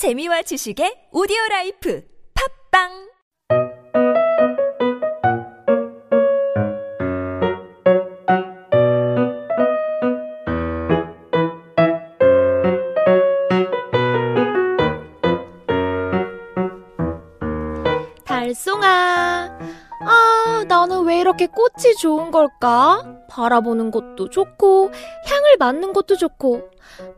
재미와 지식의 오디오 라이프 팝빵 달송아. 아, 나는 왜 이렇게 꽃이 좋은 걸까? 바라보는 것도 좋고, 향 을 맡는 것도 좋고,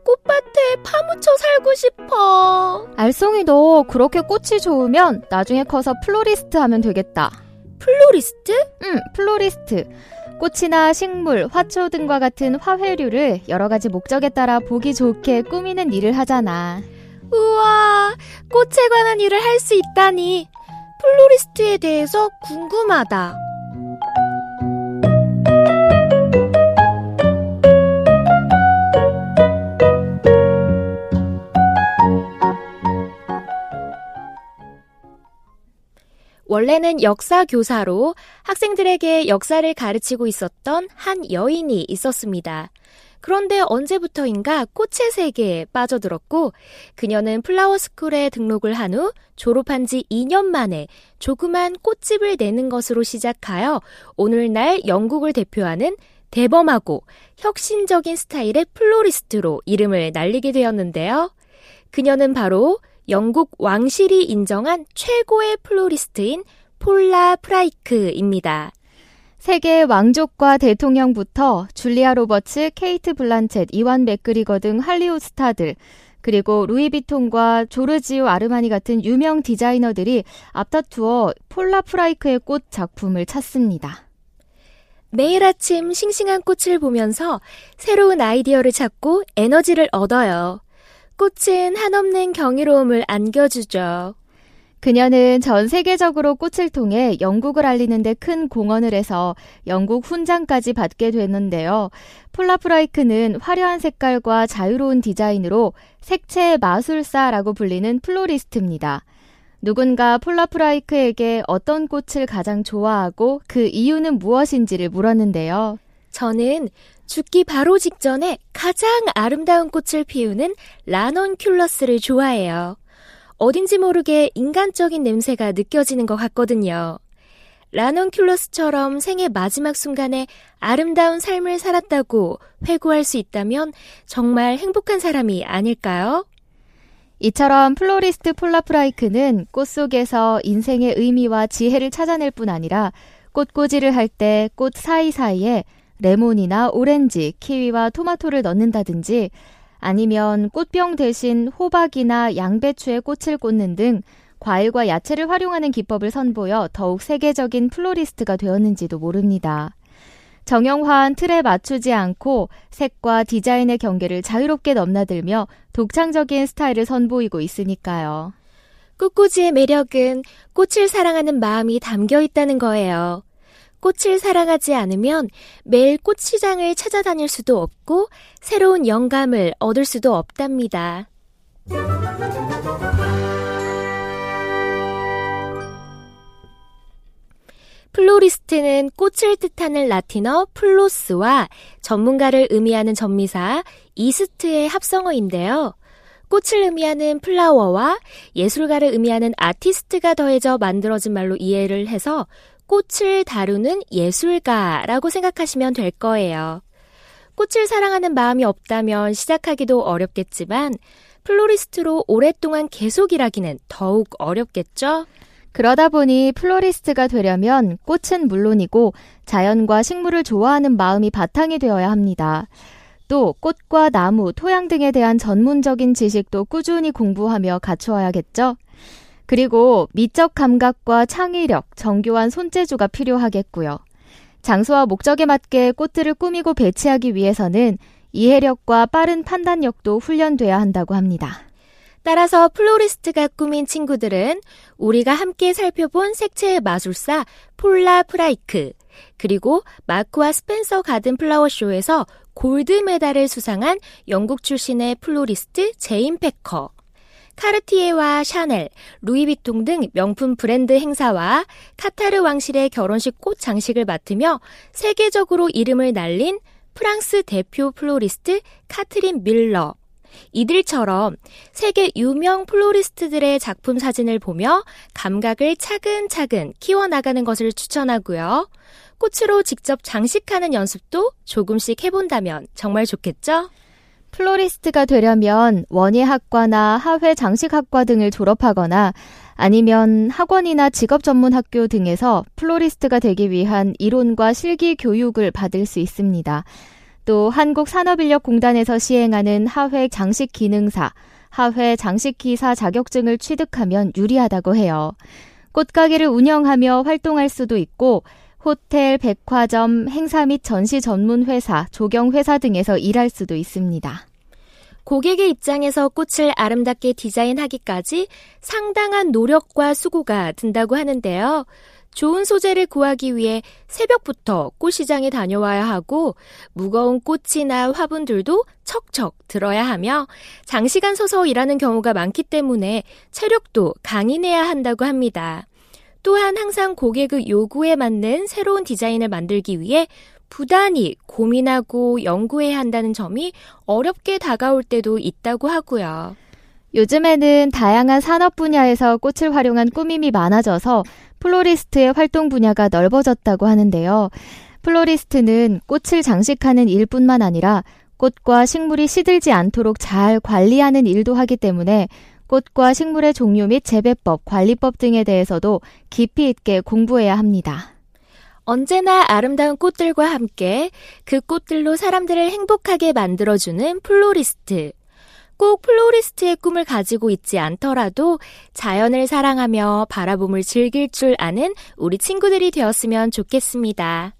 꽃밭에 파묻혀 살고 싶어. 알송이 너 그렇게 꽃이 좋으면 나중에 커서 플로리스트 하면 되겠다. 플로리스트? 응, 플로리스트. 꽃이나 식물, 화초 등과 같은 화훼류를 여러 가지 목적에 따라 보기 좋게 꾸미는 일을 하잖아. 우와, 꽃에 관한 일을 할 수 있다니. 플로리스트에 대해서 궁금하다. 원래는 역사 교사로 학생들에게 역사를 가르치고 있었던 한 여인이 있었습니다. 그런데 언제부터인가 꽃의 세계에 빠져들었고 그녀는 flower school에 등록을 한 후 졸업한 지 2년 만에 조그만 꽃집을 내는 것으로 시작하여 오늘날 영국을 대표하는 대범하고 혁신적인 스타일의 플로리스트로 이름을 날리게 되었는데요. 그녀는 바로 영국 왕실이 인정한 최고의 플로리스트인 폴라 프라이크입니다. 세계 왕족과 대통령부터 줄리아 로버츠, 케이트 블란쳇, 이완 맥그리거 등 할리우드 스타들, 그리고 루이 비통과 조르지오 아르마니 같은 유명 디자이너들이 앞다투어 폴라 프라이크의 꽃 작품을 찾습니다. 매일 아침 싱싱한 꽃을 보면서 새로운 아이디어를 찾고 에너지를 얻어요. 꽃은 한없는 경이로움을 안겨주죠. 그녀는 전 세계적으로 꽃을 통해 영국을 알리는데 큰 공헌을 해서 영국 훈장까지 받게 됐는데요. 폴라프라이크는 화려한 색깔과 자유로운 디자인으로 색채의 마술사라고 불리는 플로리스트입니다. 누군가 폴라프라이크에게 어떤 꽃을 가장 좋아하고 그 이유는 무엇인지를 물었는데요. 저는 죽기 바로 직전에 가장 아름다운 꽃을 피우는 라넌큘러스를 좋아해요. 어딘지 모르게 인간적인 냄새가 느껴지는 것 같거든요. 라넌큘러스처럼 생의 마지막 순간에 아름다운 삶을 살았다고 회고할 수 있다면 정말 행복한 사람이 아닐까요? 이처럼 플로리스트 폴라프라이크는 꽃 속에서 인생의 의미와 지혜를 찾아낼 뿐 아니라 꽃꽂이를 할 때 꽃 사이사이에 레몬이나 오렌지, 키위와 토마토를 넣는다든지 아니면 꽃병 대신 호박이나 양배추에 꽃을 꽂는 등 과일과 야채를 활용하는 기법을 선보여 더욱 세계적인 플로리스트가 되었는지도 모릅니다. 정형화한 틀에 맞추지 않고 색과 디자인의 경계를 자유롭게 넘나들며 독창적인 스타일을 선보이고 있으니까요. 꽃꽂이의 매력은 꽃을 사랑하는 마음이 담겨 있다는 거예요. 꽃을 사랑하지 않으면 매일 꽃시장을 찾아다닐 수도 없고 새로운 영감을 얻을 수도 없답니다. 플로리스트는 꽃을 뜻하는 라틴어 flos와 전문가를 의미하는 접미사 ist의 합성어인데요. 꽃을 의미하는 flower와 예술가를 의미하는 artist가 더해져 만들어진 말로 이해를 해서 꽃을 다루는 예술가라고 생각하시면 될 거예요. 꽃을 사랑하는 마음이 없다면 시작하기도 어렵겠지만 플로리스트로 오랫동안 계속 일하기는 더욱 어렵겠죠? 그러다 보니 플로리스트가 되려면 꽃은 물론이고 자연과 식물을 좋아하는 마음이 바탕이 되어야 합니다. 또 꽃과 나무, 토양 등에 대한 전문적인 지식도 꾸준히 공부하며 갖추어야겠죠? 그리고 미적 감각과 창의력, 정교한 손재주가 필요하겠고요. 장소와 목적에 맞게 꽃들을 꾸미고 배치하기 위해서는 이해력과 빠른 판단력도 훈련돼야 한다고 합니다. 따라서 플로리스트가 꿈인 친구들은 우리가 함께 살펴본 색채의 마술사 폴라 프라이크, 그리고 마크와 스펜서 garden flower show에서 gold medal을 수상한 영국 출신의 플로리스트 제인 패커, 카르티에와 샤넬, 루이비통 등 명품 브랜드 행사와 카타르 왕실의 결혼식 꽃 장식을 맡으며 세계적으로 이름을 날린 프랑스 대표 플로리스트 카트린 뮐러, 이들처럼 세계 유명 플로리스트들의 작품 사진을 보며 감각을 차근차근 키워나가는 것을 추천하고요. 꽃으로 직접 장식하는 연습도 조금씩 해본다면 정말 좋겠죠? 플로리스트가 되려면 원예학과나 화훼 장식학과 등을 졸업하거나 아니면 학원이나 직업 전문 학교 등에서 플로리스트가 되기 위한 이론과 실기 교육을 받을 수 있습니다. 또 한국산업인력공단에서 시행하는 화훼 장식 기능사, 하회 장식 기사 자격증을 취득하면 유리하다고 해요. 꽃가게를 운영하며 활동할 수도 있고 호텔, 백화점, 행사 및 전시 전문 회사, 조경 회사 등에서 일할 수도 있습니다. 고객의 입장에서 꽃을 아름답게 디자인하기까지 상당한 노력과 수고가 든다고 하는데요. 좋은 소재를 구하기 위해 새벽부터 꽃시장에 다녀와야 하고 무거운 꽃이나 화분들도 척척 들어야 하며 장시간 서서 일하는 경우가 많기 때문에 체력도 강인해야 한다고 합니다. 또한 항상 고객의 요구에 맞는 새로운 디자인을 만들기 위해 부단히 고민하고 연구해야 한다는 점이 어렵게 다가올 때도 있다고 하고요. 요즘에는 다양한 산업 분야에서 꽃을 활용한 꾸밈이 많아져서 플로리스트의 활동 분야가 넓어졌다고 하는데요. 플로리스트는 꽃을 장식하는 일뿐만 아니라 꽃과 식물이 시들지 않도록 잘 관리하는 일도 하기 때문에 꽃과 식물의 종류 및 재배법, 관리법 등에 대해서도 깊이 있게 공부해야 합니다. 언제나 아름다운 꽃들과 함께 그 꽃들로 사람들을 행복하게 만들어주는 플로리스트. 꼭 플로리스트의 꿈을 가지고 있지 않더라도 자연을 사랑하며 바라봄을 즐길 줄 아는 우리 친구들이 되었으면 좋겠습니다.